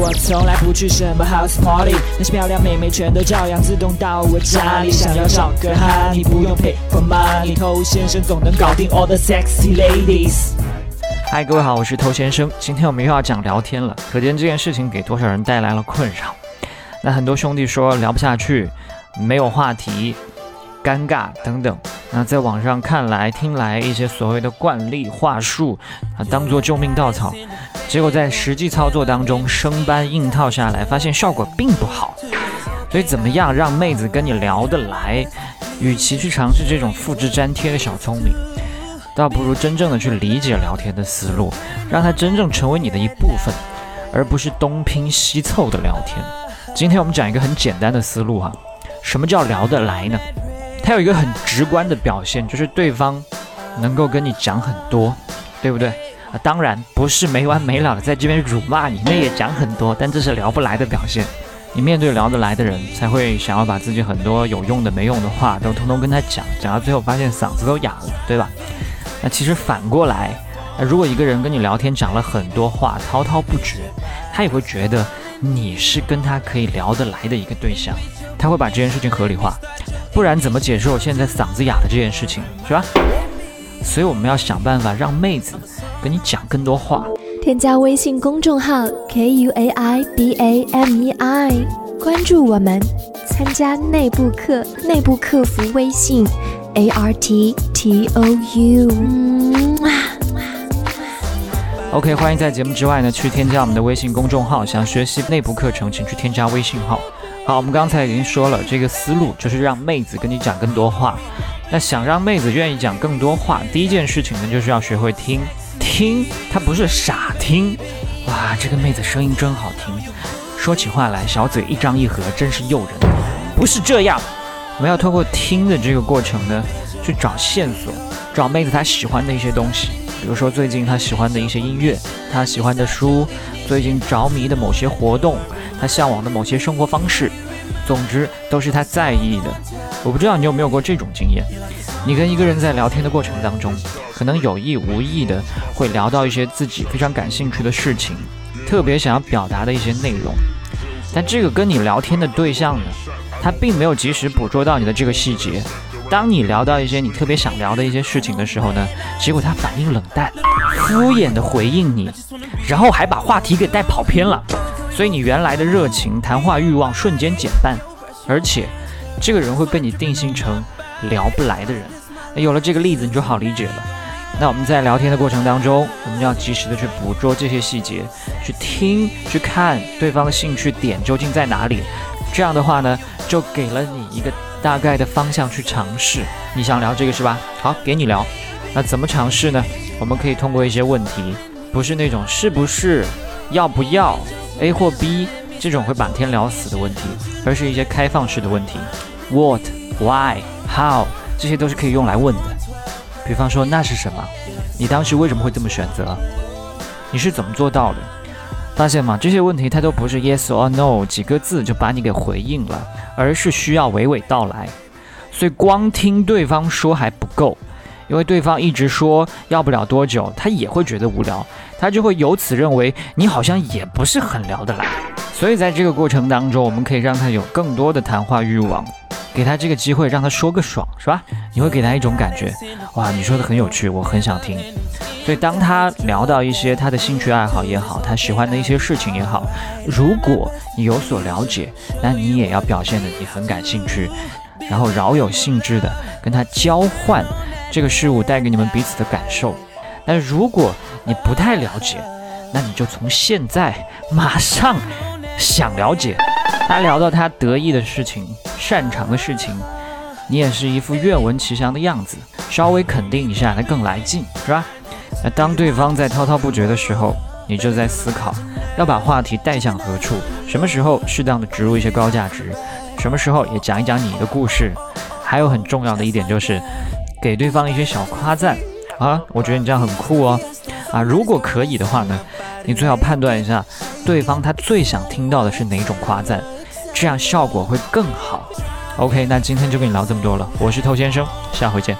我从来不去什么 house party，那些漂亮妹妹全都照样自动到我家里。想要找个哈，你不用 pay for money，偷先生总能搞定 all the sexy ladies。嗨，各位好，我是偷先生。今天我们又要讲聊天了，可见这件事情给多少人带来了困扰。那很多兄弟说聊不下去，没有话题，尴尬等等。那在网上看来听来，一些所谓的惯例话术啊，当做救命稻草。结果在实际操作当中生搬硬套下来，发现效果并不好。所以怎么样让妹子跟你聊得来？与其去尝试这种复制粘贴的小聪明，倒不如真正的去理解聊天的思路，让它真正成为你的一部分，而不是东拼西凑的聊天。今天我们讲一个很简单的思路哈，什么叫聊得来呢？它有一个很直观的表现，就是对方能够跟你讲很多，对不对啊？当然不是没完没了的在这边辱骂你，那也讲很多，但这是聊不来的表现。你面对聊得来的人，才会想要把自己很多有用的、没用的话都通通跟他讲，讲到最后发现嗓子都哑了，对吧？那其实反过来，那如果一个人跟你聊天讲了很多话，滔滔不绝，他也会觉得你是跟他可以聊得来的一个对象，他会把这件事情合理化。不然怎么解释我现在嗓子哑的这件事情，是吧？所以我们要想办法让妹子跟你讲更多话。添加微信公众号 k u a i b a m e i，关注我们，参加内部课，内部客服微信 a r t t o u。OK，欢迎在节目之外呢去添加我们的微信公众号，想学习内部课程，请去添加微信号。好，我们刚才已经说了，这个思路就是让妹子跟你讲更多话。那想让妹子愿意讲更多话，第一件事情呢，就是要学会听。听，她不是傻听。哇，这个妹子声音真好听，说起话来小嘴一张一合，真是诱人。不是这样，我们要通过听的这个过程呢，去找线索，找妹子她喜欢的一些东西。比如说最近她喜欢的一些音乐，她喜欢的书，最近着迷的某些活动。她向往的某些生活方式，总之都是他在意的。我不知道你有没有过这种经验：你跟一个人在聊天的过程当中，可能有意无意的会聊到一些自己非常感兴趣的事情，特别想要表达的一些内容。但这个跟你聊天的对象呢，他并没有及时捕捉到你的这个细节。当你聊到一些你特别想聊的一些事情的时候呢，结果他反应冷淡，敷衍的回应你，然后还把话题给带跑偏了。所以你原来的热情、谈话欲望瞬间减半，而且这个人会被你定性成聊不来的人。那有了这个例子，你就好理解了。那我们在聊天的过程当中，我们要及时的去捕捉这些细节，去听、去看对方的兴趣点究竟在哪里。这样的话呢，就给了你一个大概的方向去尝试。你想聊这个是吧？好，给你聊。那怎么尝试呢？我们可以通过一些问题，不是那种是不是、要不要。A 或 B 这种会把天聊死的问题，而是一些开放式的问题，What、Why、How 这些都是可以用来问的。比方说，那是什么？你当时为什么会这么选择？你是怎么做到的？发现吗？这些问题它都不是 Yes or No 几个字就把你给回应了，而是需要娓娓道来。所以光听对方说还不够，因为对方一直说要不了多久，他也会觉得无聊。他就会由此认为你好像也不是很聊得来，所以在这个过程当中，我们可以让他有更多的谈话欲望，给他这个机会，让他说个爽，是吧？你会给他一种感觉，哇，你说的很有趣，我很想听。所以当他聊到一些他的兴趣爱好也好，他喜欢的一些事情也好，如果你有所了解，那你也要表现的你很感兴趣，然后饶有兴致的跟他交换这个事物带给你们彼此的感受。但如果你不太了解，那你就从现在马上想了解。他聊到他得意的事情、擅长的事情，你也是一副愿闻其详的样子，稍微肯定一下，他更来劲，是吧？那当对方在滔滔不绝的时候，你就在思考要把话题带向何处，什么时候适当的植入一些高价值，什么时候也讲一讲你的故事。还有很重要的一点就是，给对方一些小夸赞。啊，我觉得你这样很酷哦，啊，如果可以的话呢，你最好判断一下对方他最想听到的是哪种夸赞，这样效果会更好。OK，那今天就跟你聊这么多了，我是偷先生，下回见。